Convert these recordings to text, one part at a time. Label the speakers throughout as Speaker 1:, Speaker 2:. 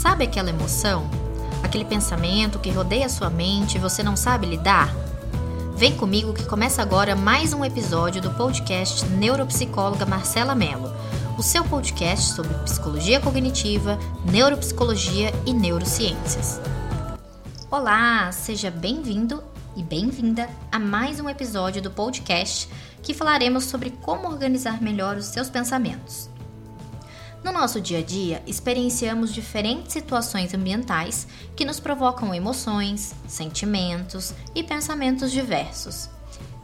Speaker 1: Sabe aquela emoção? Aquele pensamento que rodeia sua mente e você não sabe lidar? Vem comigo que começa agora mais um episódio do podcast Neuropsicóloga Marcela Mello, o seu podcast sobre psicologia cognitiva, neuropsicologia e neurociências. Olá, seja bem-vindo e bem-vinda a mais um episódio do podcast que falaremos sobre como organizar melhor os seus pensamentos. No nosso dia a dia, experienciamos diferentes situações ambientais que nos provocam emoções, sentimentos e pensamentos diversos.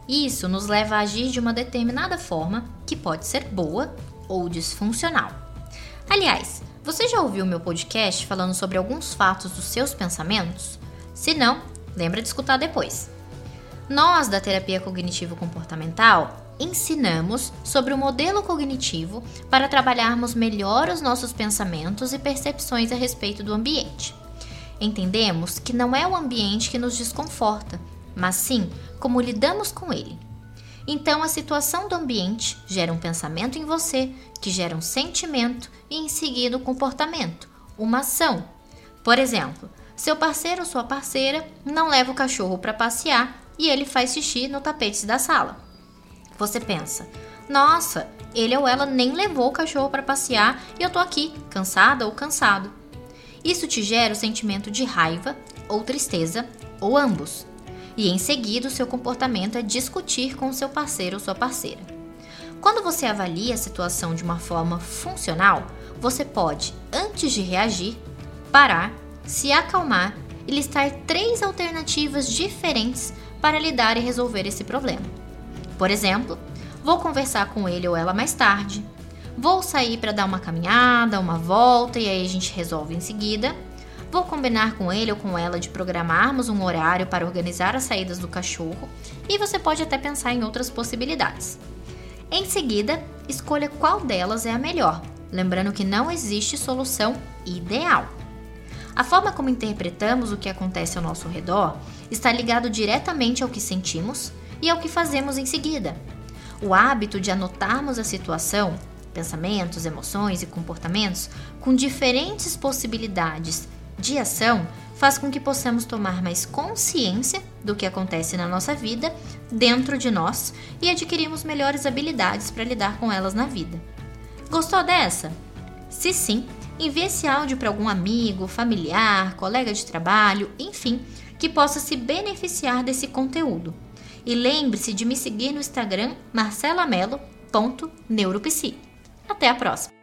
Speaker 1: Isso nos leva a agir de uma determinada forma que pode ser boa ou disfuncional. Aliás, você já ouviu meu podcast falando sobre alguns fatos dos seus pensamentos? Se não, lembra de escutar depois. Nós, da terapia cognitivo-comportamental, ensinamos sobre o modelo cognitivo para trabalharmos melhor os nossos pensamentos e percepções a respeito do ambiente. Entendemos que não é o ambiente que nos desconforta, mas sim como lidamos com ele. Então, a situação do ambiente gera um pensamento em você, que gera um sentimento e, em seguida, um comportamento, uma ação. Por exemplo, seu parceiro ou sua parceira não leva o cachorro para passear e ele faz xixi no tapete da sala. Você pensa: "Nossa, ele ou ela nem levou o cachorro para passear e eu tô aqui, cansada ou cansado". Isso te gera o sentimento de raiva ou tristeza ou ambos. E em seguida, o seu comportamento é discutir com seu parceiro ou sua parceira. Quando você avalia a situação de uma forma funcional, você pode, antes de reagir, parar, se acalmar e listar três alternativas diferentes para lidar e resolver esse problema. Por exemplo, vou conversar com ele ou ela mais tarde, vou sair para dar uma caminhada, uma volta e aí a gente resolve em seguida. Vou combinar com ele ou com ela de programarmos um horário para organizar as saídas do cachorro e você pode até pensar em outras possibilidades. Em seguida, escolha qual delas é a melhor, lembrando que não existe solução ideal. A forma como interpretamos o que acontece ao nosso redor está ligado diretamente ao que sentimos e ao que fazemos em seguida. O hábito de anotarmos a situação, pensamentos, emoções e comportamentos com diferentes possibilidades de ação faz com que possamos tomar mais consciência do que acontece na nossa vida, dentro de nós, e adquirirmos melhores habilidades para lidar com elas na vida. Gostou dessa? Se sim, envie esse áudio para algum amigo, familiar, colega de trabalho, enfim, que possa se beneficiar desse conteúdo. E lembre-se de me seguir no Instagram marcelamelo.neuropsi. Até a próxima!